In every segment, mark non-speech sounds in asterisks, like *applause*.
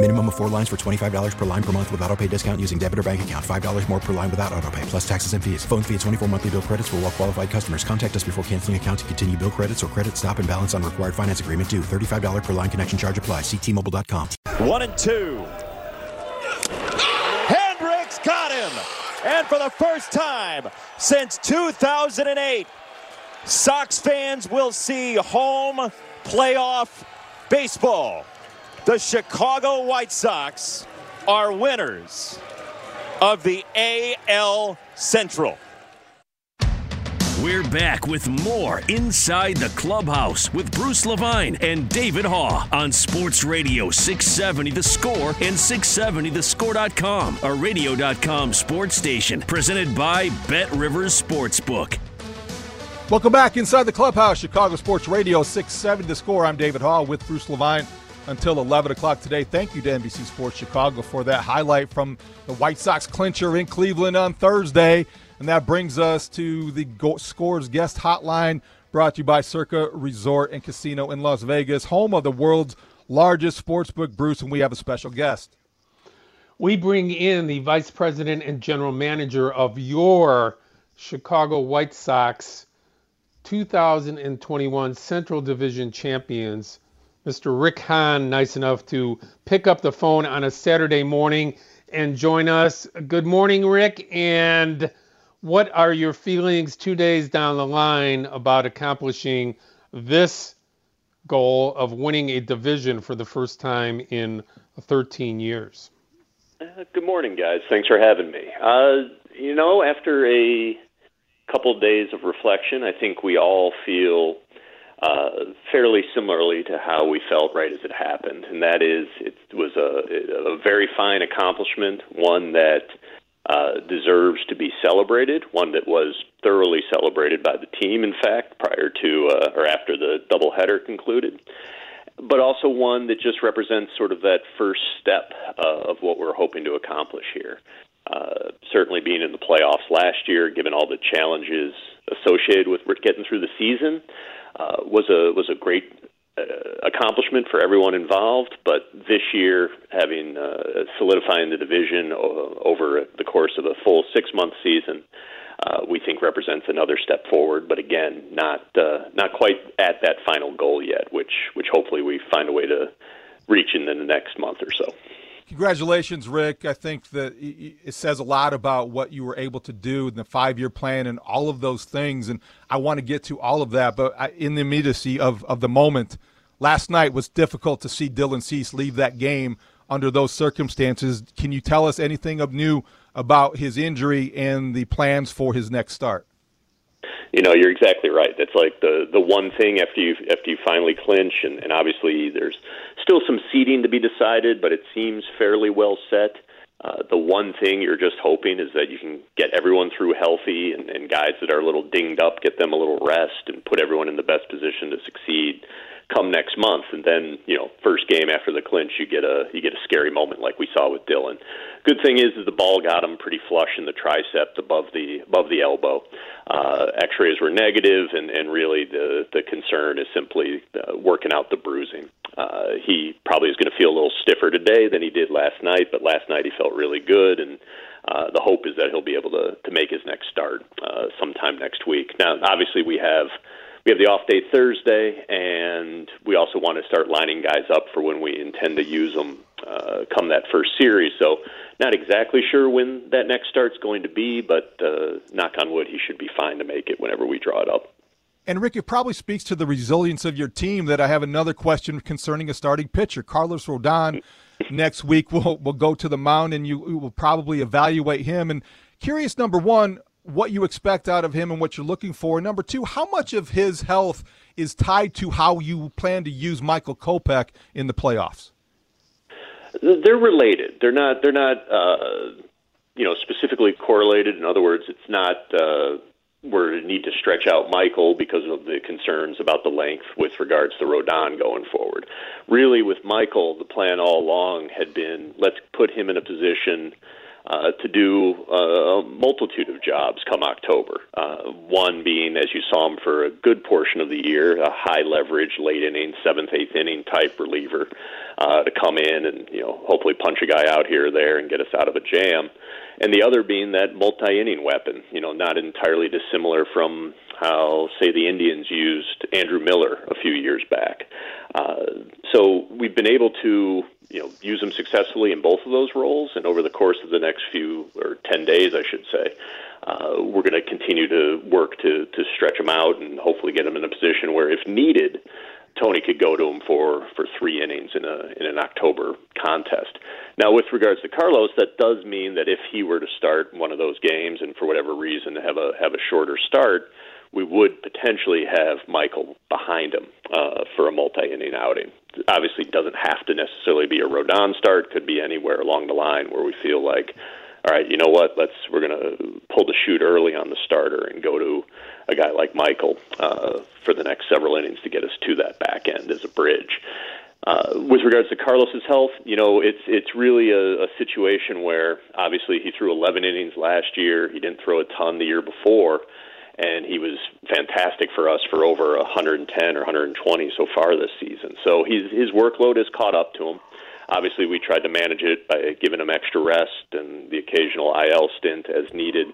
Minimum of four lines for $25 per line per month with auto pay discount using debit or bank account. $5 more per line without auto pay, plus taxes and fees. Phone fee at 24 monthly bill credits for all well qualified customers. Contact us before canceling account to continue bill credits or credit stop and balance on required finance agreement due. $35 per line connection charge apply. Ctmobile.com. One and two. Hendriks got him. And for the first time since 2008, Sox fans will see home playoff baseball. The Chicago White Sox are winners of the AL Central. We're back with more Inside the Clubhouse with Bruce Levine and David Haugh on Sports Radio 670 The Score and 670thescore.com, a radio.com sports station presented by Bet Rivers Sportsbook. Welcome back inside the Clubhouse, Chicago Sports Radio 670 The Score. I'm David Haugh with Bruce Levine until 11 o'clock today. Thank you to NBC Sports Chicago for that highlight from the White Sox clincher in Cleveland on Thursday. And that brings us to the Scores Guest Hotline, brought to you by Circa Resort and Casino in Las Vegas, home of the world's largest sportsbook, Bruce, and we have a special guest. We bring in the Vice President and General Manager of your Chicago White Sox 2021 Central Division champions, Mr. Rick Hahn, nice enough to pick up the phone on a Saturday morning and join us. Good morning, Rick, and what are your feelings two days down the line about accomplishing this goal of winning a division for the first time in 13 years? Uh, good morning, guys. Thanks for having me. Uh, you know, after a couple of days of reflection, I think we all feel uh, fairly similarly to how we felt right as it happened, and that is it was a, a very fine accomplishment, one that uh, deserves to be celebrated, one that was thoroughly celebrated by the team, in fact, prior to uh, or after the doubleheader concluded, but also one that just represents sort of that first step uh, of what we're hoping to accomplish here. Uh, certainly being in the playoffs last year, given all the challenges associated with getting through the season, uh, was a was a great uh, accomplishment for everyone involved. But this year, having uh, solidifying the division o- over the course of a full six month season, uh, we think represents another step forward. But again, not uh, not quite at that final goal yet, which which hopefully we find a way to reach in the next month or so. Congratulations, Rick. I think that it says a lot about what you were able to do in the five year plan and all of those things. And I want to get to all of that. But in the immediacy of, of the moment, last night was difficult to see Dylan Cease leave that game under those circumstances. Can you tell us anything of new about his injury and the plans for his next start? You know, you're exactly right. That's like the the one thing after you after you finally clinch, and, and obviously there's still some seeding to be decided, but it seems fairly well set. Uh, the one thing you're just hoping is that you can get everyone through healthy, and, and guys that are a little dinged up get them a little rest, and put everyone in the best position to succeed come next month and then you know first game after the clinch you get a you get a scary moment like we saw with Dylan. Good thing is is the ball got him pretty flush in the tricep above the above the elbow. Uh, X-rays were negative and and really the the concern is simply uh, working out the bruising. Uh, he probably is going to feel a little stiffer today than he did last night, but last night he felt really good and. Uh, the hope is that he'll be able to, to make his next start uh, sometime next week. Now, obviously, we have we have the off day Thursday, and we also want to start lining guys up for when we intend to use them uh, come that first series. So, not exactly sure when that next start's going to be, but uh, knock on wood, he should be fine to make it whenever we draw it up. And Rick, it probably speaks to the resilience of your team that I have another question concerning a starting pitcher. Carlos Rodon *laughs* next week will will go to the mound, and you, you will probably evaluate him. And curious, number one, what you expect out of him and what you're looking for. Number two, how much of his health is tied to how you plan to use Michael Kopech in the playoffs? They're related. They're not. They're not. Uh, you know, specifically correlated. In other words, it's not. Uh, we're need to stretch out Michael because of the concerns about the length with regards to Rodon going forward. Really, with Michael, the plan all along had been let's put him in a position uh, to do uh, a multitude of jobs come October. Uh, one being, as you saw him for a good portion of the year, a high leverage, late inning, seventh, eighth inning type reliever uh, to come in and you know hopefully punch a guy out here or there and get us out of a jam. And the other being that multi inning weapon, you know, not entirely dissimilar from how, say, the Indians used Andrew Miller a few years back. Uh, so we've been able to you know use them successfully in both of those roles. And over the course of the next few or ten days, I should say, uh, we're going to continue to work to to stretch them out and hopefully get them in a position where, if needed, Tony could go to him for for three innings in a in an October contest. Now, with regards to Carlos, that does mean that if he were to start one of those games and for whatever reason have a have a shorter start, we would potentially have Michael behind him uh, for a multi-inning outing. Obviously, doesn't have to necessarily be a Rodon start. Could be anywhere along the line where we feel like, all right, you know what? Let's we're going to pull the chute early on the starter and go to a guy like Michael uh, for the next several innings to get us to that back end as a bridge. Uh, with regards to Carlos's health, you know, it's it's really a, a situation where obviously he threw 11 innings last year. He didn't throw a ton the year before and he was fantastic for us for over 110 or 120 so far this season. So his his workload has caught up to him. Obviously, we tried to manage it by giving him extra rest and the occasional IL stint as needed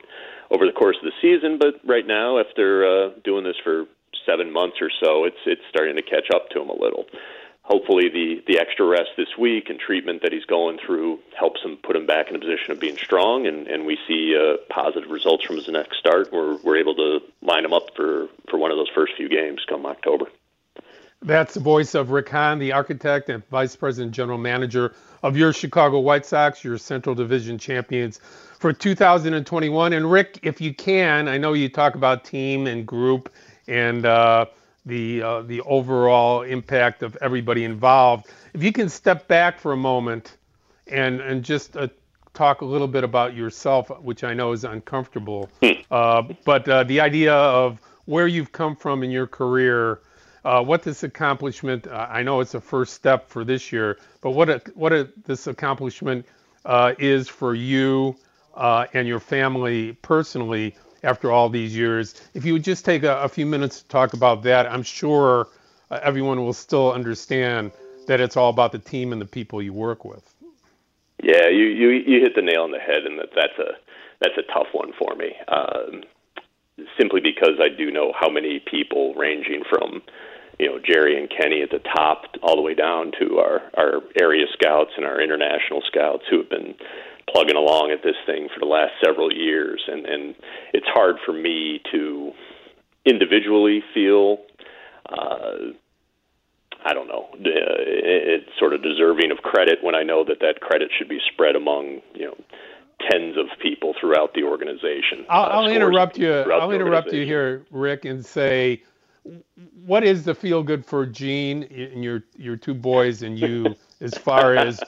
over the course of the season. But right now, after uh, doing this for seven months or so, it's it's starting to catch up to him a little hopefully the the extra rest this week and treatment that he's going through helps him put him back in a position of being strong. And and we see uh, positive results from his next start. We're we're able to line him up for for one of those first few games come October. That's the voice of Rick Hahn, the architect and vice president general manager of your Chicago White Sox, your Central Division champions for 2021. And Rick, if you can, I know you talk about team and group and uh, the uh, the overall impact of everybody involved. If you can step back for a moment and and just uh, talk a little bit about yourself, which I know is uncomfortable, hmm. uh, but uh, the idea of where you've come from in your career, uh, what this accomplishment. Uh, I know it's a first step for this year, but what a, what a, this accomplishment is for you and your family personally after all these years. If you would just take a, a few minutes to talk about that, I'm sure uh, everyone will still understand that it's all about the team and the people you work with. Yeah, you you, you hit the nail on the head, and that that's a that's a tough one for me. Um, simply because I do know how many people, ranging from you know Jerry and Kenny at the top, all the way down to our our area scouts and our international scouts, who have been plugging along at this thing for the last several years, and and it's hard for me to individually feel. Uh, I don't know. Uh, it's sort of deserving of credit when I know that that credit should be spread among you know tens of people throughout the organization. I'll, uh, I'll interrupt you. I'll interrupt you here, Rick, and say, what is the feel good for Gene and your your two boys and you as far as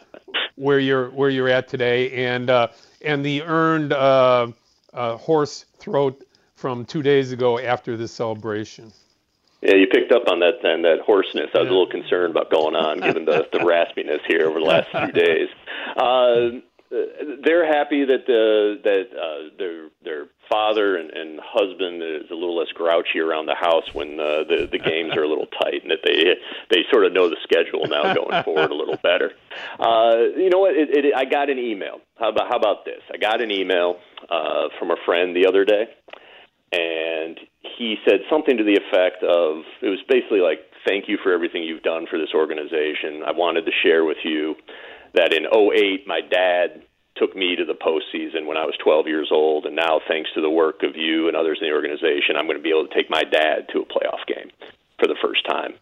where you're where you're at today, and uh, and the earned uh, uh, hoarse throat from two days ago after the celebration. Yeah, you picked up on that and that hoarseness. I was yeah. a little concerned about going on, given the the *laughs* raspiness here over the last few days. Uh, they're happy that the that uh, their their father and, and husband is a little less grouchy around the house when uh, the the games are a little tight, and that they they sort of know the schedule now going *laughs* forward a little better. Uh, you know what? It, it, I got an email. How about how about this? I got an email uh, from a friend the other day, and he said something to the effect of it was basically like, thank you for everything you've done for this organization. I wanted to share with you that in 08, my dad took me to the postseason when I was 12 years old, and now thanks to the work of you and others in the organization, I'm going to be able to take my dad to a playoff game for the first time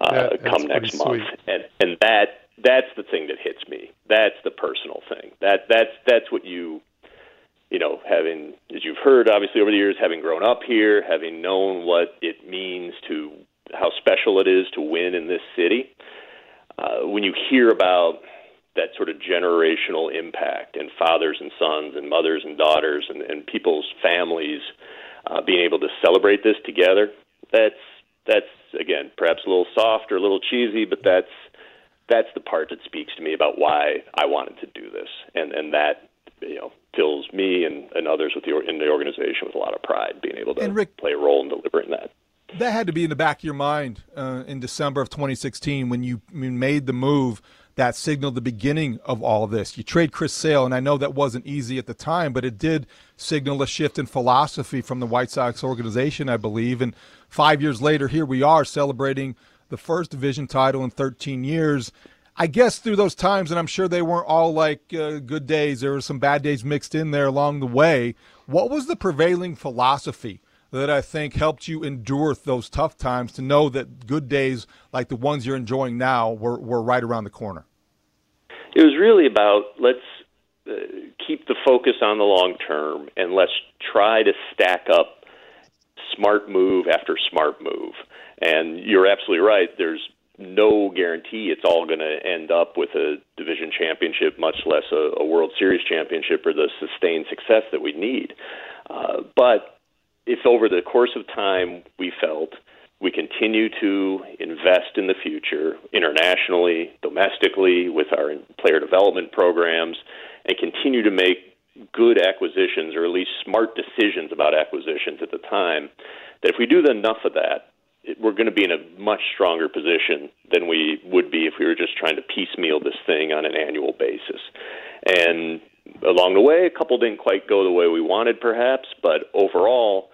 uh, come next month, and and that that's the thing that hits me. That's the personal thing. That that's that's what you you know, having, as you've heard, obviously over the years, having grown up here, having known what it means to how special it is to win in this city, uh, when you hear about that sort of generational impact and fathers and sons and mothers and daughters and, and people's families uh, being able to celebrate this together, that's that's again perhaps a little soft or a little cheesy, but that's that's the part that speaks to me about why I wanted to do this, and and that you know fills me and, and others with the in the organization with a lot of pride, being able to Rick, play a role in delivering that. That had to be in the back of your mind uh, in December of 2016 when you made the move that signaled the beginning of all of this. You trade Chris Sale, and I know that wasn't easy at the time, but it did signal a shift in philosophy from the White Sox organization, I believe. And five years later, here we are celebrating the first division title in 13 years. I guess through those times, and I'm sure they weren't all like uh, good days, there were some bad days mixed in there along the way. What was the prevailing philosophy that I think helped you endure those tough times to know that good days like the ones you're enjoying now were, were right around the corner? It was really about let's uh, keep the focus on the long term and let's try to stack up smart move after smart move. And you're absolutely right. There's no guarantee it's all going to end up with a division championship, much less a, a World Series championship or the sustained success that we need. Uh, but if over the course of time we felt we continue to invest in the future internationally, domestically, with our player development programs, and continue to make good acquisitions or at least smart decisions about acquisitions at the time, that if we do enough of that, we're going to be in a much stronger position than we would be if we were just trying to piecemeal this thing on an annual basis. And along the way, a couple didn't quite go the way we wanted, perhaps, but overall,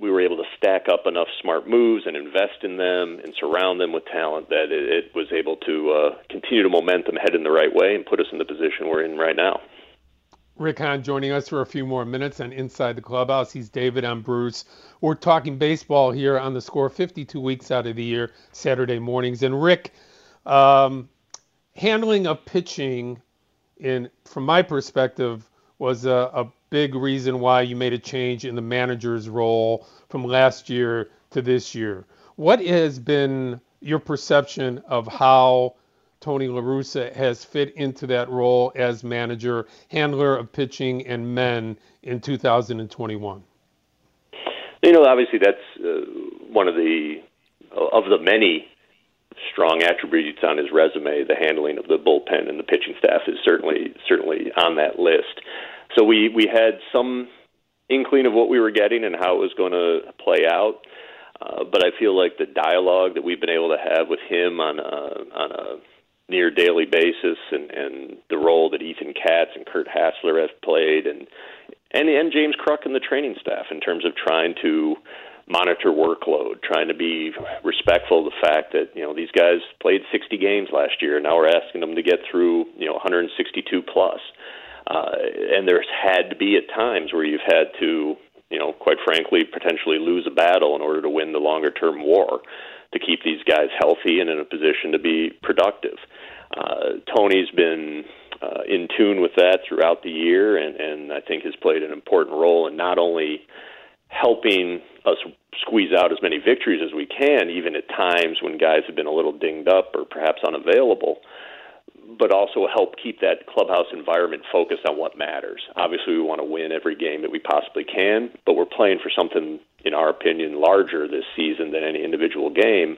we were able to stack up enough smart moves and invest in them and surround them with talent that it, was able to uh, continue the momentum head in the right way and put us in the position we're in right now. Rick Hahn joining us for a few more minutes on Inside the Clubhouse. He's David. I'm Bruce. We're talking baseball here on the score 52 weeks out of the year, Saturday mornings. And Rick, um, handling of pitching, in from my perspective, was a, a big reason why you made a change in the manager's role from last year to this year. What has been your perception of how Tony La Russa has fit into that role as manager, handler of pitching and men in 2021? You know, obviously that's uh, one of the of the many strong attributes on his resume. The handling of the bullpen and the pitching staff is certainly certainly on that list. So we we had some inkling of what we were getting and how it was going to play out. Uh, but I feel like the dialogue that we've been able to have with him on a, on a near daily basis, and, and the role that Ethan Katz and Curt Hasler have played, and and and James Kruk and the training staff in terms of trying to monitor workload, trying to be respectful of the fact that you know these guys played 60 games last year, and now we're asking them to get through you know 162 plus. Uh, and there's had to be at times where you've had to, you know, quite frankly, potentially lose a battle in order to win the longer term war to keep these guys healthy and in a position to be productive. Uh, Tony's been uh, in tune with that throughout the year, and, and I think has played an important role in not only helping us squeeze out as many victories as we can, even at times when guys have been a little dinged up or perhaps unavailable, but also help keep that clubhouse environment focused on what matters. Obviously, we want to win every game that we possibly can, but we're playing for something, in our opinion, larger this season than any individual game.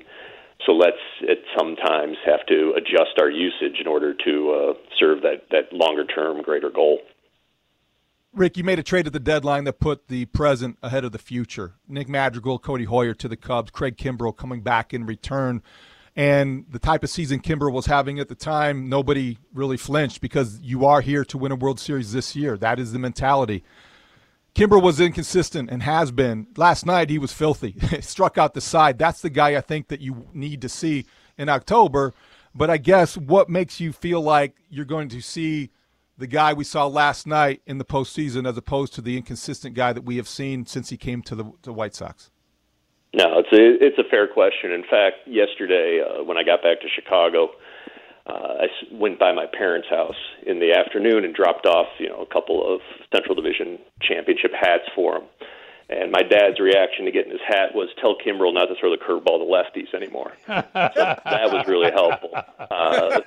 So let's at sometimes have to adjust our usage in order to uh, serve that, that longer term greater goal. Rick, you made a trade at the deadline that put the present ahead of the future. Nick Madrigal, Codi Heuer to the Cubs, Craig Kimbrel coming back in return. And the type of season Kimbrel was having at the time, nobody really flinched because you are here to win a World Series this year. That is the mentality. Kimbrel was inconsistent and has been. Last night he was filthy. *laughs* Struck out the side. That's the guy I think that you need to see in October. But I guess what makes you feel like you're going to see the guy we saw last night in the postseason as opposed to the inconsistent guy that we have seen since he came to the, the White Sox? No, it's a it's a fair question. In fact, yesterday uh, when I got back to Chicago, uh, I went by my parents' house in the afternoon and dropped off, you know, a couple of Central Division championship hats for him. And my dad's reaction to getting his hat was, "Tell Kimbrel not to throw the curveball to lefties anymore." so *laughs* that was really helpful. Uh,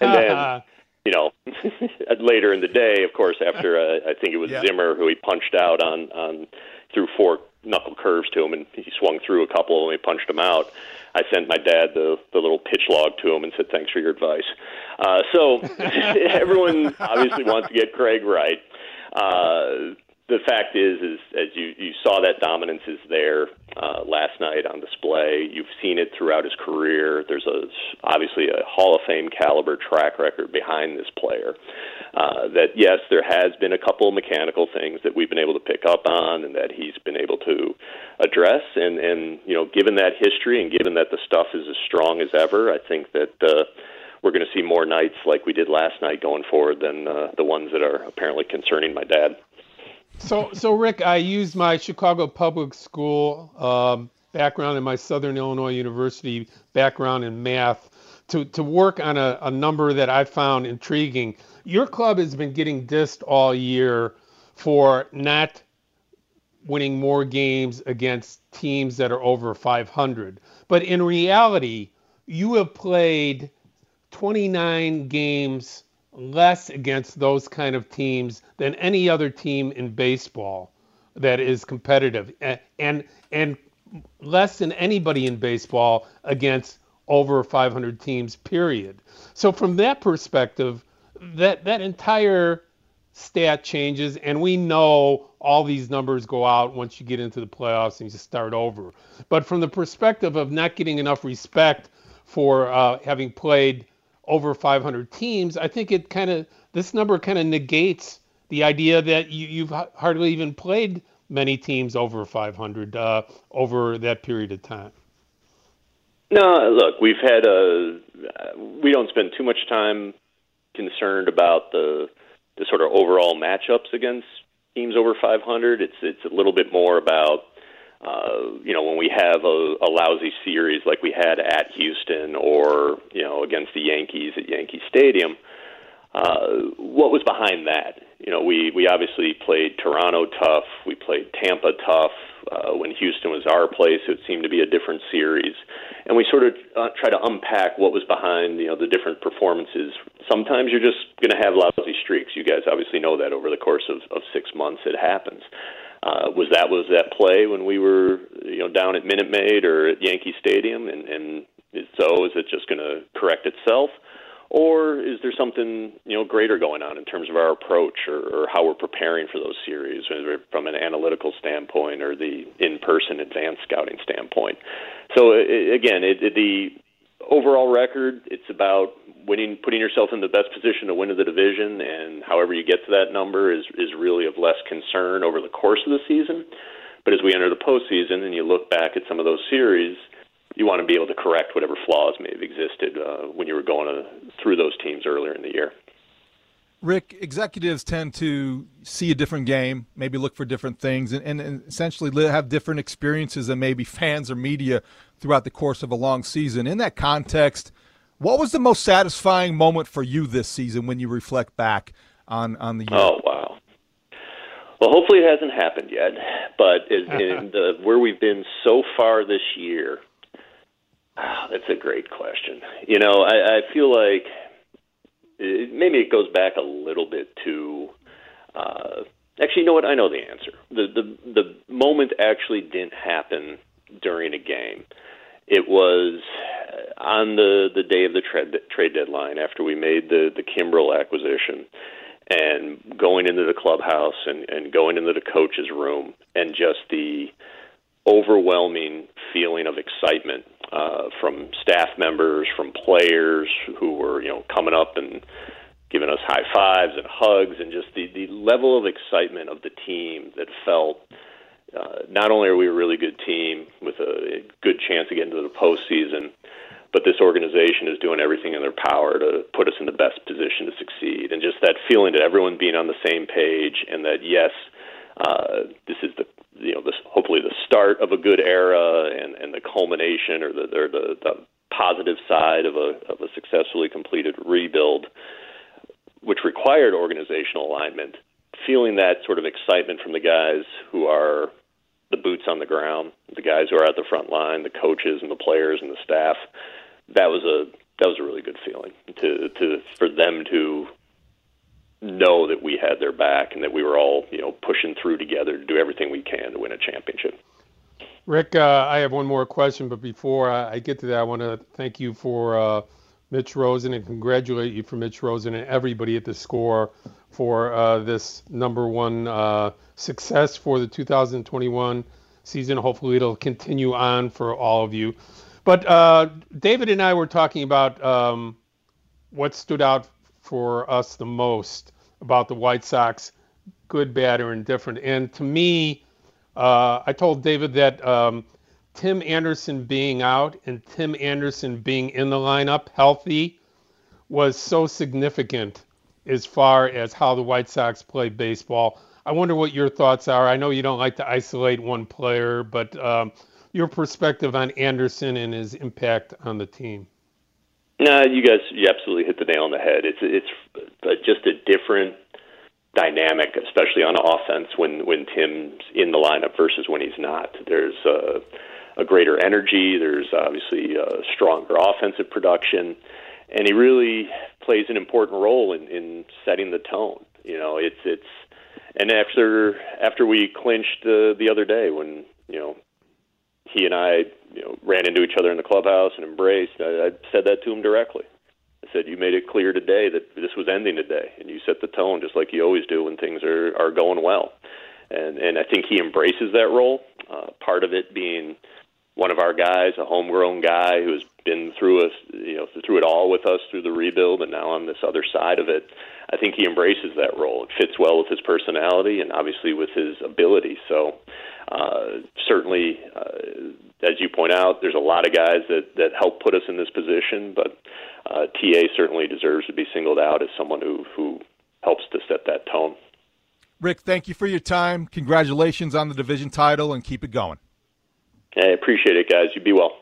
and then, you know, *laughs* later in the day, of course, after uh, I think it was yeah. Zimmer who he punched out on on threw four knuckle curves to him, and he swung through a couple and he punched him out. I sent my dad the the little pitch log to him and said, "Thanks for your advice." Uh, so *laughs* everyone obviously wants to get Craig right. Uh, the fact is, is as you you saw that dominance is there uh, last night on display. You've seen it throughout his career. There's a obviously a Hall of Fame caliber track record behind this player. Uh, that yes, there has been a couple of mechanical things that we've been able to pick up on, and that he's been able to address. And and you know, given that history and given that the stuff is as strong as ever, I think that. Uh, we're going to see more nights like we did last night going forward than uh, the ones that are apparently concerning my dad. So, so Rick, I used my Chicago Public School um, background and my Southern Illinois University background in math to, to work on a, a number that I found intriguing. Your club has been getting dissed all year for not winning more games against teams that are over 500. But in reality, you have played 29 games less against those kind of teams than any other team in baseball that is competitive and and less than anybody in baseball against over 500 teams period. So from that perspective that that entire stat changes and we know all these numbers go out once you get into the playoffs and you start over. But from the perspective of not getting enough respect for uh, having played over 500 teams, I think it kind of this number kind of negates the idea that you, you've hardly even played many teams over 500 uh, over that period of time. No, look, we've had a we don't spend too much time concerned about the the sort of overall matchups against teams over 500. It's it's a little bit more about uh, you know, when we have a, a lousy series like we had at Houston or, you know, against the Yankees at Yankee Stadium, uh, what was behind that? You know, we, we obviously played Toronto tough. We played Tampa tough. Uh, when Houston was our place, it seemed to be a different series. And we sort of uh, try to unpack what was behind, you know, the different performances. Sometimes you're just going to have lousy streaks. You guys obviously know that over the course of, of six months it happens. Uh, was that was that play when we were you know down at Minute Maid or at Yankee Stadium, and, and so is it just going to correct itself, or is there something you know greater going on in terms of our approach or, or how we're preparing for those series, from an analytical standpoint or the in-person advanced scouting standpoint? So again, it, it, the overall record, it's about winning, putting yourself in the best position to win the division, and however you get to that number is is really of less concern over the course of the season. But as we enter the postseason and you look back at some of those series, you want to be able to correct whatever flaws may have existed uh, when you were going to, through those teams earlier in the year. Rick, executives tend to see a different game, maybe look for different things, and, and, essentially have different experiences than maybe fans or media throughout the course of a long season. In that context, what was the most satisfying moment for you this season when you reflect back on, on the year? Oh, wow. Well, hopefully it hasn't happened yet, but in *laughs* the, where we've been so far this year, oh, that's a great question. You know, I, I feel like – it, maybe it goes back a little bit to. Uh, actually, you know what? I know the answer. The the the moment actually didn't happen during a game. It was on the the day of the trade trade deadline after we made the the Kimbrel acquisition and going into the clubhouse and, and going into the coach's room and just the overwhelming feeling of excitement uh, from staff members, from players who were you know coming up and giving us high fives and hugs, and just the the level of excitement of the team that felt. Uh, not only are we a really good team with a, good chance of getting to the postseason, but this organization is doing everything in their power to put us in the best position to succeed. And just that feeling that everyone being on the same page, and that yes, uh, this is the you know this hopefully the start of a good era and and the culmination or the or the, the positive side of a of a successfully completed rebuild, which required organizational alignment. Feeling that sort of excitement from the guys who are the boots on the ground, the guys who are at the front line, the coaches and the players and the staff. That was a that was a really good feeling to to for them to know that we had their back and that we were all you know pushing through together to do everything we can to win a championship. Rick, uh, I have one more question, but before I get to that, I want to thank you for uh, Mitch Rosen and congratulate you for Mitch Rosen and everybody at the score for uh, this number one uh, success for the 2021 season. Hopefully, it'll continue on for all of you. But uh, David and I were talking about um, what stood out for us the most about the White Sox, good, bad, or indifferent. And to me, uh, I told David that um, Tim Anderson being out and Tim Anderson being in the lineup healthy was so significant as far as how the White Sox play baseball. I wonder what your thoughts are. I know you don't like to isolate one player, but um, your perspective on Anderson and his impact on the team. No, you guys, you absolutely hit the nail on the head. It's it's just a different dynamic, especially on offense when when Tim's in the lineup versus when he's not. There's a, a greater energy. There's obviously a stronger offensive production, and he really plays an important role in in setting the tone. You know, it's it's and after after we clinched uh, the other day when you know he and I, you know, ran into each other in the clubhouse and embraced. I, I said that to him directly. I said, "You made it clear today that this was ending today, and you set the tone just like you always do when things are are going well." And and I think he embraces that role. Uh, part of it being one of our guys, a homegrown guy who has been through us, you know, through it all with us through the rebuild, and now on this other side of it. I think he embraces that role. It fits well with his personality and obviously with his ability. So uh, certainly, uh, as you point out, there's a lot of guys that that help put us in this position, but uh, TA certainly deserves to be singled out as someone who who helps to set that tone. Rick, thank you for your time. Congratulations on the division title, and keep it going. I appreciate it, guys. You be well.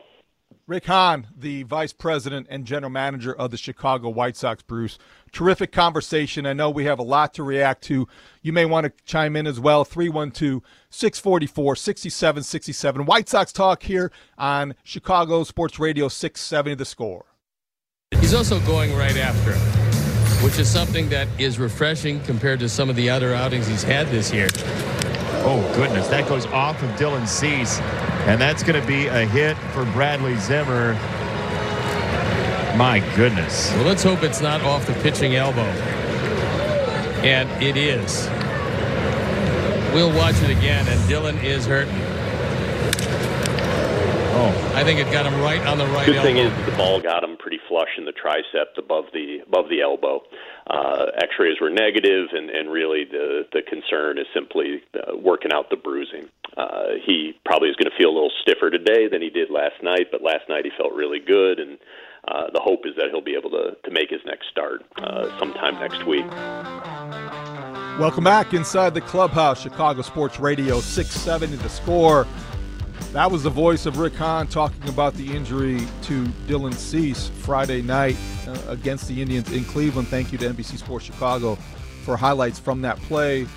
Rick Hahn, the vice president and general manager of the Chicago White Sox, Bruce. Terrific conversation. I know we have a lot to react to. You may want to chime in as well. 312 644 6767. White Sox talk here on Chicago Sports Radio 670 The Score. He's also going right after it, which is something that is refreshing compared to some of the other outings he's had this year. Oh, goodness. That goes off of Dylan Cease. And that's going to be a hit for Bradley Zimmer. My goodness. Well, let's hope it's not off the pitching elbow. And it is. We'll watch it again, and Dylan is hurting. Oh, I think it got him right on the right. Good elbow. thing is the ball got him pretty flush in the tricep above the above the elbow. Uh, X-rays were negative, and, and really the the concern is simply uh, working out the bruising. Uh, he probably is going to feel a little stiffer today than he did last night, but last night he felt really good, and uh, the hope is that he'll be able to to make his next start uh, sometime next week. Welcome back inside the clubhouse, Chicago Sports Radio 670 The Score. That was the voice of Rick Hahn talking about the injury to Dylan Cease Friday night uh, against the Indians in Cleveland. Thank you to NBC Sports Chicago for highlights from that play,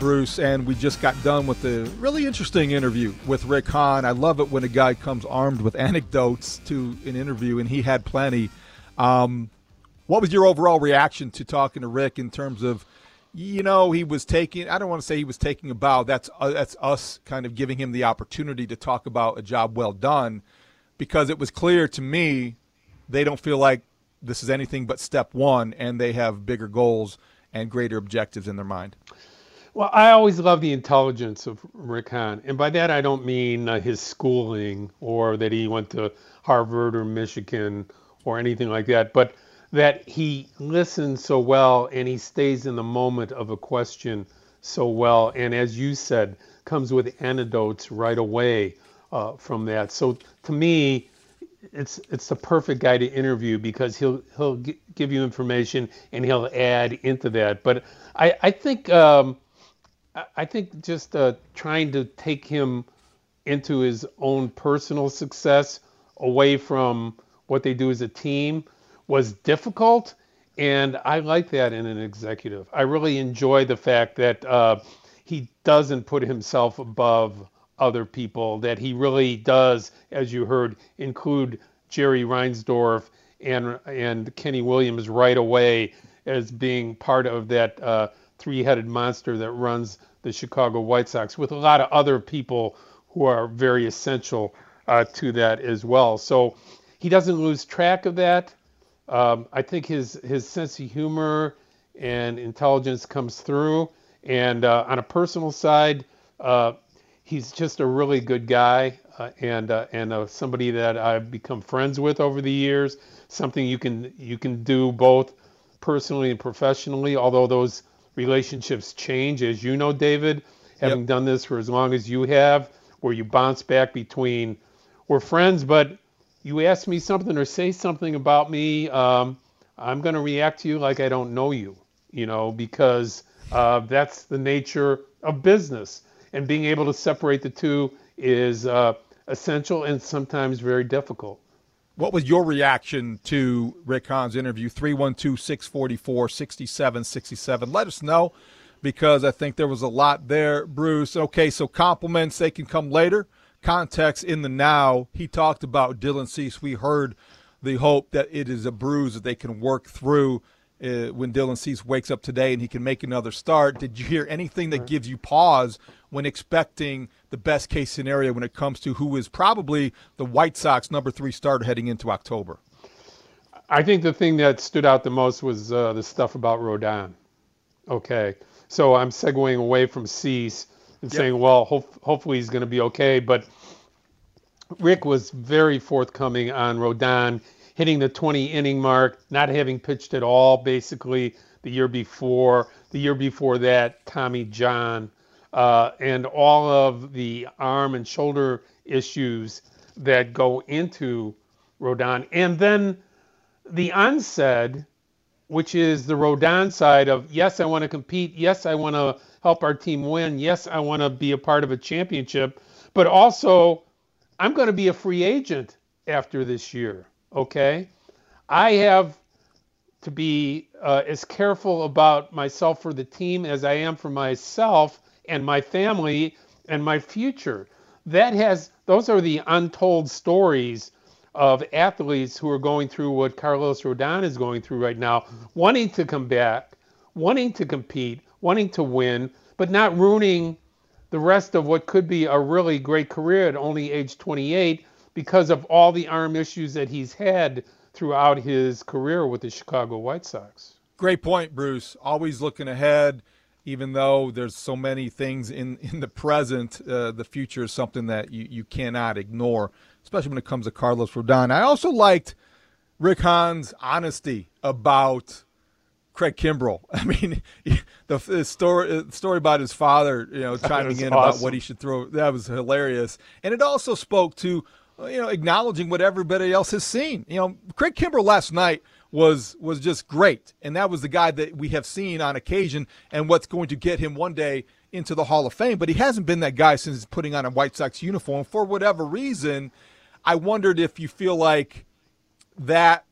Bruce. And we just got done with a really interesting interview with Rick Hahn. I love it when a guy comes armed with *laughs* anecdotes to an interview, and he had plenty. Um, what was your overall reaction to talking to Rick in terms of you know, he was taking. I don't want to say he was taking a bow. That's uh, that's us kind of giving him the opportunity to talk about a job well done, because it was clear to me they don't feel like this is anything but step one, and they have bigger goals and greater objectives in their mind. Well, I always love the intelligence of Rick Hahn, and by that I don't mean uh, his schooling or that he went to Harvard or Michigan or anything like that, but that he listens so well and he stays in the moment of a question so well. And as you said, comes with anecdotes right away uh, from that. So to me, it's it's the perfect guy to interview because he'll he'll g- give you information and he'll add into that. But I I think um, I think just uh, trying to take him into his own personal success away from what they do as a team was difficult. And I like that in an executive. I really enjoy the fact that uh, he doesn't put himself above other people, that he really does, as you heard, include Jerry Reinsdorf and and Kenny Williams right away as being part of that uh, three-headed monster that runs the Chicago White Sox, with a lot of other people who are very essential uh, to that as well. So he doesn't lose track of that. Um, I think his his sense of humor and intelligence comes through. And uh, on a personal side, uh, he's just a really good guy uh, and uh, and uh, somebody that I've become friends with over the years. Something you can you can do both personally and professionally. Although those relationships change, as you know, David, having yep. done this for as long as you have, where you bounce back between we're friends, but you ask me something or say something about me, um, I'm going to react to you like I don't know you, you know, because uh, that's the nature of business. And being able to separate the two is uh, essential and sometimes very difficult. What was your reaction to Rick Hahn's interview? 312 644 6767. Let us know because I think there was a lot there, Bruce. Okay, so compliments, they can come later. Context in the now, he talked about Dylan Cease. We heard the hope that it is a bruise that they can work through uh, when Dylan Cease wakes up today and he can make another start. Did you hear anything that gives you pause when expecting the best case scenario when it comes to who is probably the White Sox number three starter heading into October? I think the thing that stood out the most was uh, the stuff about Rodon. Okay. So I'm segueing away from Cease and yep. saying, well, hopefully he's going to be okay. But Rick was very forthcoming on Rodon hitting the 20 inning mark, not having pitched at all basically the year before. The year before that, Tommy John, uh, and all of the arm and shoulder issues that go into Rodon. And then the unsaid, which is the Rodon side of yes, I want to compete. Yes, I want to help our team win. Yes, I want to be a part of a championship. But also, I'm going to be a free agent after this year okay? I have to be uh, as careful about myself for the team as I am for myself and my family and my future. That has those are the untold stories of athletes who are going through what Carlos Rodon is going through right now, wanting to come back, wanting to compete, wanting to win, but not ruining the rest of what could be a really great career at only age 28 because of all the arm issues that he's had throughout his career with the Chicago White Sox. Great point, Bruce. Always looking ahead, even though there's so many things in, in the present, uh, the future is something that you, you cannot ignore, especially when it comes to Carlos Rodon. I also liked Rick Hahn's honesty about Craig Kimbrel. *laughs* I mean, the, the story the story about his father, you know, chiming in awesome. about what he should throw. That was hilarious, and it also spoke to Uh, you know, acknowledging what everybody else has seen. You know, Craig Kimbrel last night was was just great, and that was the guy that we have seen on occasion, and what's going to get him one day into the Hall of Fame. But he hasn't been that guy since putting on a White Sox uniform for whatever reason. I wondered if you feel like that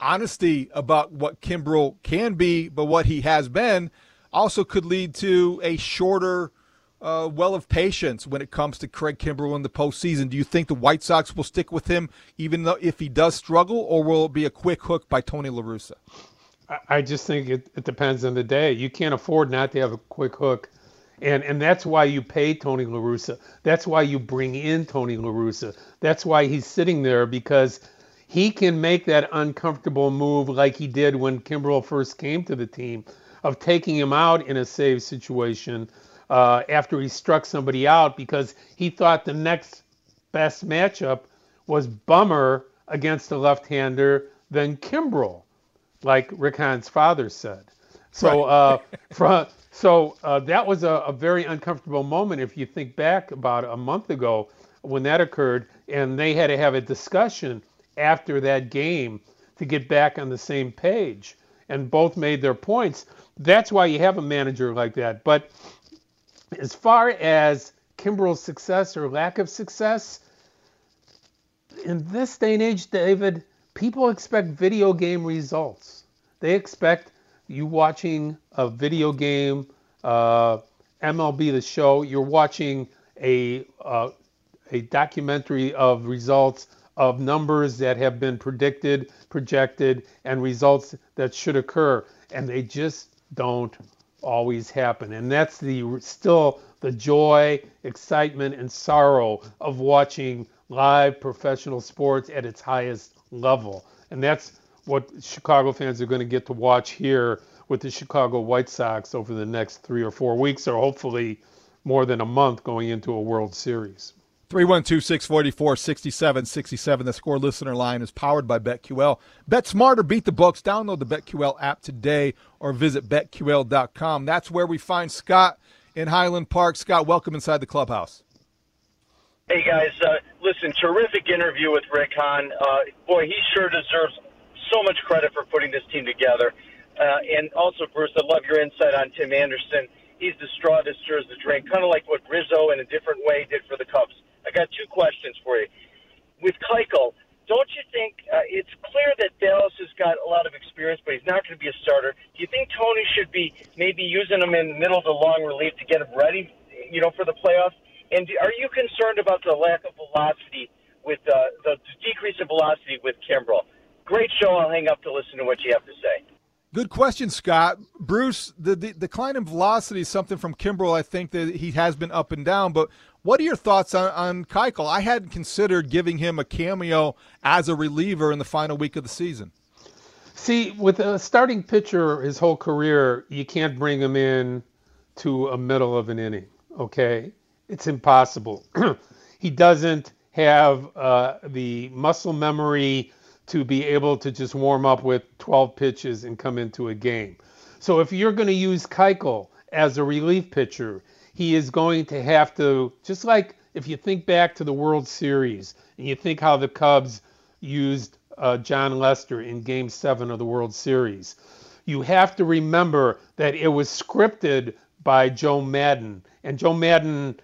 honesty about what Kimbrel can be, but what he has been, also could lead to a shorter uh, well of patience when it comes to Craig Kimbrel in the postseason. Do you think the White Sox will stick with him even though if he does struggle, or will it be a quick hook by Tony La Russa? I just think it, it depends on the day. You can't afford not to have a quick hook. And, and that's why you pay Tony La Russa. That's why you bring in Tony La Russa. That's why he's sitting there because he can make that uncomfortable move like he did when Kimbrel first came to the team of taking him out in a save situation uh, after he struck somebody out because he thought the next best matchup was Bummer against a left-hander than Kimbrel. like Rick Hahn's father said. So, uh, from, so uh, that was a, a, very uncomfortable moment if you think back about a month ago when that occurred, and they had to have a discussion after that game to get back on the same page. And both made their points. That's why you have a manager like that. But as far as Kimbrel's success or lack of success, in this day and age, David, people expect video game results. They expect you watching a video game, uh, MLB the show. You're watching a uh, a documentary of results of numbers that have been predicted, projected, and results that should occur, and they just don't always happen. And that's the still the joy, excitement, and sorrow of watching live professional sports at its highest level. And that's what Chicago fans are going to get to watch here with the Chicago White Sox over the next three or four weeks, or hopefully more than a month going into a World Series. 312 644 6767. The score listener line is powered by BetQL. Bet smarter, beat the books. Download the BetQL app today or visit BetQL.com. That's where we find Scott in Highland Park. Scott, welcome inside the clubhouse. Hey, guys. Uh, listen, terrific interview with Rick Hahn. Uh, boy, he sure deserves so much credit for putting this team together. Uh, and also, Bruce, I love your insight on Tim Anderson. He's the straw that stirs the drink, kind of like what Rizzo in a different way did for the Cubs. I got two questions for you. With Keuchel, don't you think uh, it's clear that Dallas has got a lot of experience, but he's not going to be a starter? Do you think Tony should be maybe using him in the middle of the long relief to get him ready, you know, for the playoffs? And are you concerned about the lack of velocity with uh, the decrease in velocity with Kimbrel? Great show. I'll hang up to listen to what you have to say. Good question, Scott. Bruce, the, the decline in velocity is something from Kimbrel. I think that he has been up and down, but what are your thoughts on, on Keuchel? I hadn't considered giving him a cameo as a reliever in the final week of the season. See, with a starting pitcher his whole career, you can't bring him in to a middle of an inning. Okay, it's impossible. *clears throat* he doesn't have uh, the muscle memory to be able to just warm up with 12 pitches and come into a game. So if you're going to use Keuchel as a relief pitcher, he is going to have to, just like if you think back to the World Series and you think how the Cubs used uh, Jon Lester in Game 7 of the World Series, you have to remember that it was scripted by Joe Maddon. And Joe Maddon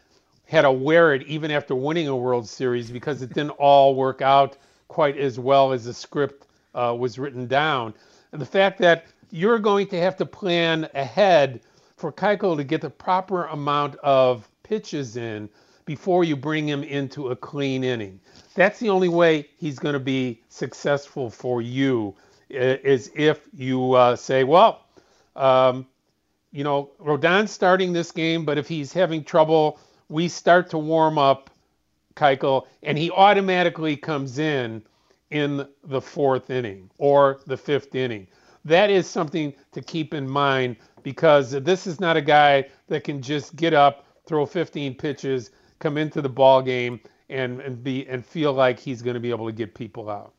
had to wear it even after winning a World Series because it didn't all work out quite as well as the script uh, was written down. And the fact that you're going to have to plan ahead for Keuchel to get the proper amount of pitches in before you bring him into a clean inning. That's the only way he's going to be successful for you is if you uh, say, well, um, you know, Rodon's starting this game, but if he's having trouble, we start to warm up Keuchel, and he automatically comes in in the fourth inning or the fifth inning. That is something to keep in mind because this is not a guy that can just get up, throw 15 pitches, come into the ball game, and, and be and feel like he's going to be able to get people out.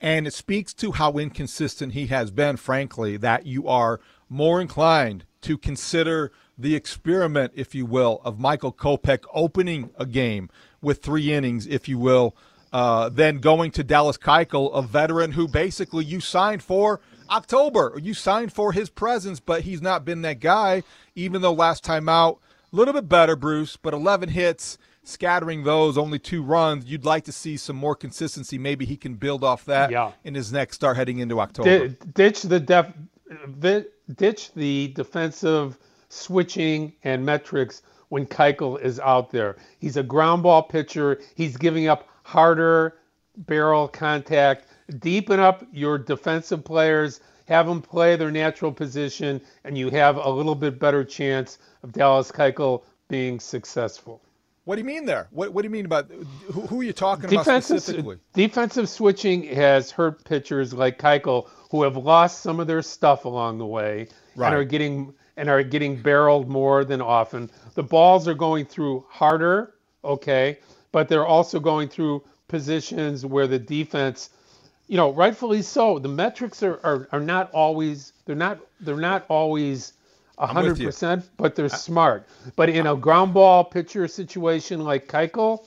And it speaks to how inconsistent he has been, frankly, that you are more inclined to consider the experiment, if you will, of Michael Kopech opening a game with three innings, if you will, uh, then going to Dallas Keuchel, a veteran who basically you signed for October. You signed for his presence, but he's not been that guy, even though last time out, a little bit better, Bruce, but 11 hits, scattering those, only two runs. You'd like to see some more consistency. Maybe he can build off that yeah. in his next start heading into October. D- ditch the def- ditch the defensive switching and metrics when Keuchel is out there. He's a ground ball pitcher. He's giving up harder barrel contact. Deepen up your defensive players. Have them play their natural position, and you have a little bit better chance of Dallas Keuchel being successful. What do you mean there? What, what do you mean about who, who are you talking defensive, about specifically? Defensive switching has hurt pitchers like Keuchel who have lost some of their stuff along the way right. and are getting and are getting barreled more than often. The balls are going through harder, okay, but they're also going through positions where the defense you know, rightfully so. The metrics are, are, are not always they're not they're not always hundred percent, but they're smart. But in a ground ball pitcher situation like Keuchel,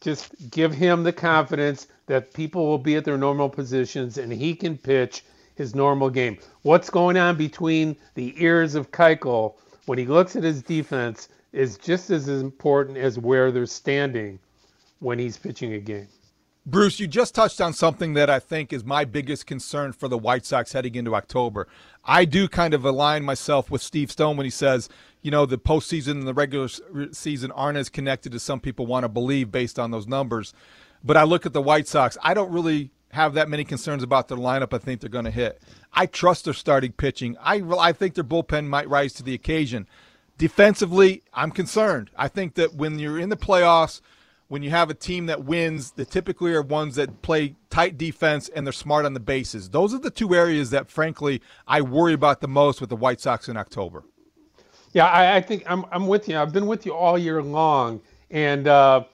just give him the confidence that people will be at their normal positions and he can pitch his normal game. What's going on between the ears of Keuchel when he looks at his defense is just as important as where they're standing when he's pitching a game. Bruce, you just touched on something that I think is my biggest concern for the White Sox heading into October. I do kind of align myself with Steve Stone when he says, you know, the postseason and the regular season aren't as connected as some people want to believe based on those numbers. But I look at the White Sox, I don't really have that many concerns about their lineup I think they're going to hit. I trust their starting pitching. I, I think their bullpen might rise to the occasion. Defensively, I'm concerned. I think that when you're in the playoffs – when you have a team that wins, they typically are ones that play tight defense and they're smart on the bases. Those are the two areas that, frankly, I worry about the most with the White Sox in October. Yeah, I, I think I'm, I'm with you. I've been with you all year long. And uh,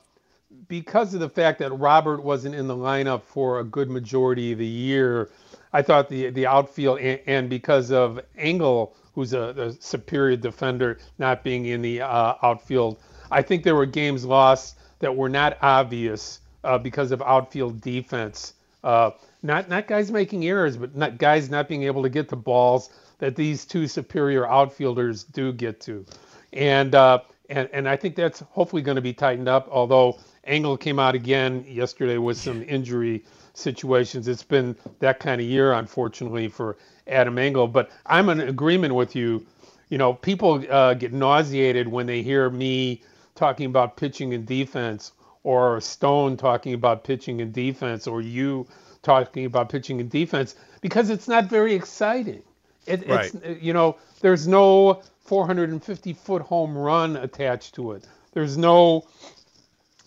because of the fact that Robert wasn't in the lineup for a good majority of the year, I thought the, the outfield, and, and because of Engel, who's a, a, superior defender, not being in the uh, outfield, I think there were games lost that were not obvious uh, because of outfield defense. Uh, not not guys making errors, but not guys not being able to get the balls that these two superior outfielders do get to, and uh, and and I think that's hopefully going to be tightened up. Although Engel came out again yesterday with some injury situations, it's been that kind of year, unfortunately, for Adam Engel. But I'm in agreement with you. You know, people uh, get nauseated when they hear me talking about pitching and defense, or Stone talking about pitching and defense, or you talking about pitching and defense, because it's not very exciting. It, right. It's you know, there's no 450 foot home run attached to it. There's no,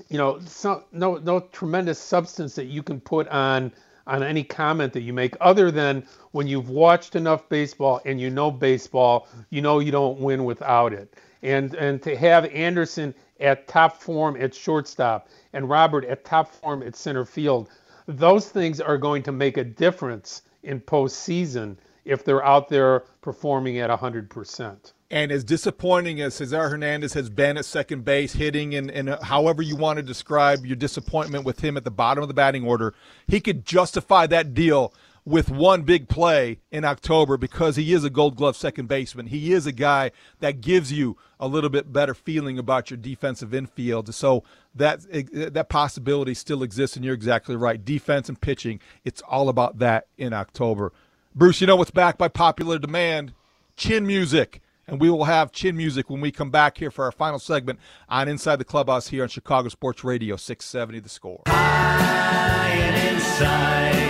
you know, so, no no tremendous substance that you can put on on any comment that you make, other than when you've watched enough baseball and you know baseball, you know you don't win without it and and to have Anderson at top form at shortstop and Robert at top form at center field, those things are going to make a difference in postseason if they're out there performing at 100%. And as disappointing as Cesar Hernandez has been at second base, hitting and, and however you want to describe your disappointment with him at the bottom of the batting order, he could justify that deal with one big play in October because he is a gold glove second baseman. He is a guy that gives you a little bit better feeling about your defensive infield. So that that possibility still exists and you're exactly right. Defense and pitching, it's all about that in October. Bruce, you know what's back by popular demand? Chin music. And we will have chin music when we come back here for our final segment on Inside the Clubhouse here on Chicago Sports Radio 670 The Score. High and inside.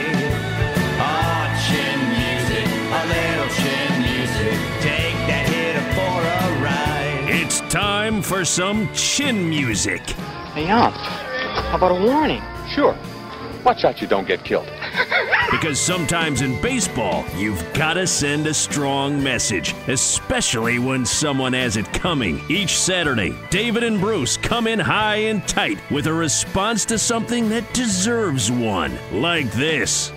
Time for some chin music. Hey, Ump, how about a warning? Sure. Watch out you don't get killed. *laughs* because sometimes in baseball, you've got to send a strong message, especially when someone has it coming. Each Saturday, David and Bruce come in high and tight with a response to something that deserves one, like this.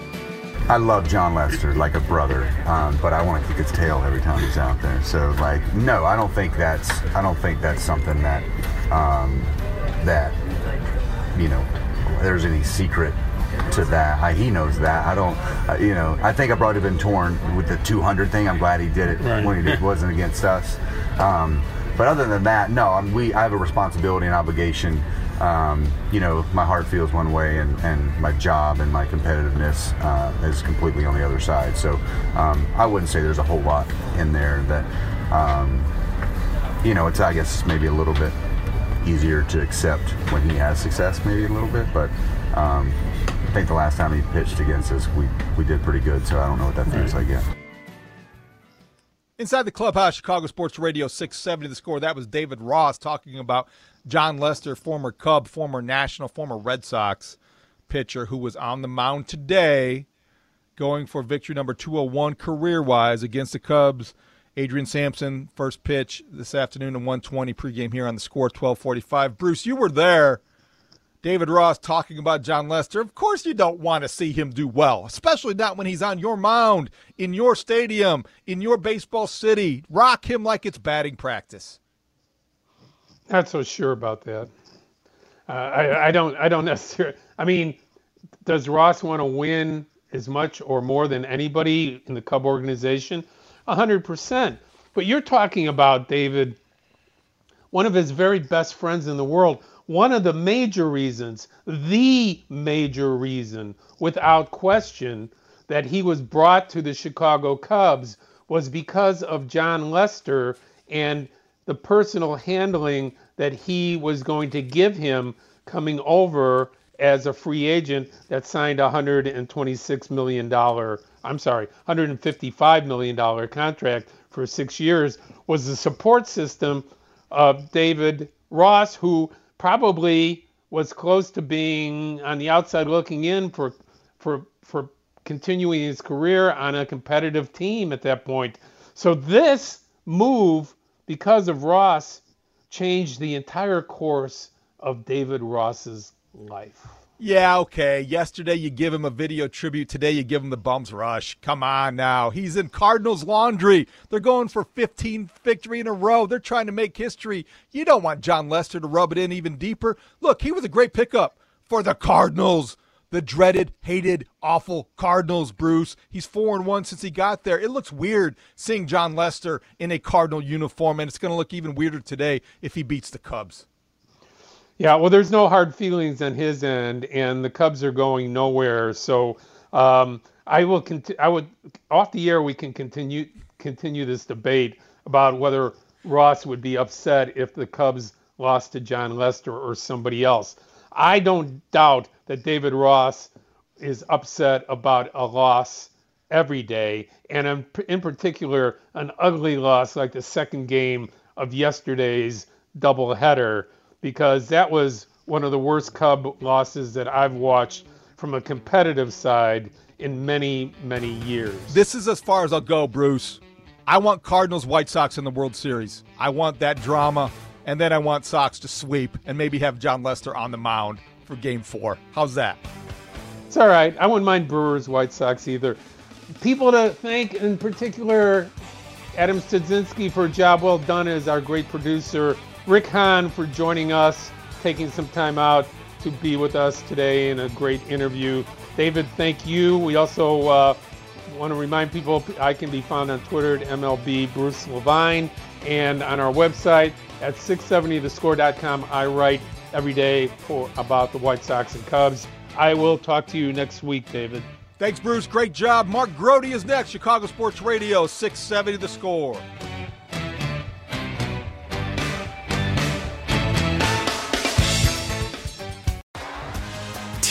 I love Jon Lester like a brother, um, but I want to kick his tail every time he's out there. So like, no, I don't think that's I don't think that's something that um, that you know there's any secret to that. I, he knows that. I don't, uh, you know, I think I've already been torn with the 200 thing. I'm glad he did it right. when he did, wasn't against us. Um, but other than that, no, I'm, we I have a responsibility and obligation um, you know, my heart feels one way, and, and my job and my competitiveness uh, is completely on the other side. So um, I wouldn't say there's a whole lot in there that, um, you know, it's I guess maybe a little bit easier to accept when he has success, maybe a little bit. But um, I think the last time he pitched against us, we we did pretty good. So I don't know what that feels right. like yet. Inside the clubhouse, Chicago Sports Radio 670 the score. That was David Ross talking about Jon Lester, former Cub, former National, former Red Sox pitcher who was on the mound today going for victory number 201 career wise against the Cubs. Adrian Sampson, first pitch this afternoon at 120 pregame here on the score 1245. Bruce, you were there David Ross talking about Jon Lester. Of course, you don't want to see him do well, especially not when he's on your mound, in your stadium, in your baseball city. Rock him like it's batting practice. Not so sure about that. Uh, I, I don't. I don't *laughs* necessarily. I mean, does Ross want to win as much or more than anybody in the Cub organization? hundred percent. But you're talking about David, one of his very best friends in the world one of the major reasons, the major reason, without question, that he was brought to the Chicago Cubs was because of Jon Lester and the personal handling that he was going to give him coming over as a free agent that signed a $126 million, I'm sorry, $155 million contract for six years was the support system of David Ross, who probably was close to being on the outside looking in for for for continuing his career on a competitive team at that point. So this move because of Ross changed the entire course of David Ross's life. Yeah, okay. Yesterday you give him a video tribute. Today you give him the bums rush. Come on now. He's in Cardinals laundry. They're going for 15 victory in a row. They're trying to make history. You don't want Jon Lester to rub it in even deeper. Look, he was a great pickup for the Cardinals. The dreaded, hated, awful Cardinals, Bruce. He's 4 and 1 since he got there. It looks weird seeing Jon Lester in a Cardinal uniform, and it's going to look even weirder today if he beats the Cubs. Yeah, well, there's no hard feelings on his end, and the Cubs are going nowhere. So um, I will. Conti- I would off the air. We can continue continue this debate about whether Ross would be upset if the Cubs lost to Jon Lester or somebody else. I don't doubt that David Ross is upset about a loss every day, and in, in particular, an ugly loss like the second game of yesterday's doubleheader because that was one of the worst Cub losses that I've watched from a competitive side in many, many years. This is as far as I'll go, Bruce. I want Cardinals White Sox in the World Series. I want that drama, and then I want Sox to sweep and maybe have Jon Lester on the mound for game four. How's that? It's all right. I wouldn't mind Brewers White Sox either. People to thank in particular Adam Studzinski for a job well done as our great producer. Rick Hahn for joining us, taking some time out to be with us today in a great interview. David, thank you. We also uh, want to remind people I can be found on Twitter at MLB Bruce Levine and on our website at 670thescore.com. I write every day for about the White Sox and Cubs. I will talk to you next week, David. Thanks, Bruce. Great job. Mark Grote is next. Chicago Sports Radio, 670 The Score.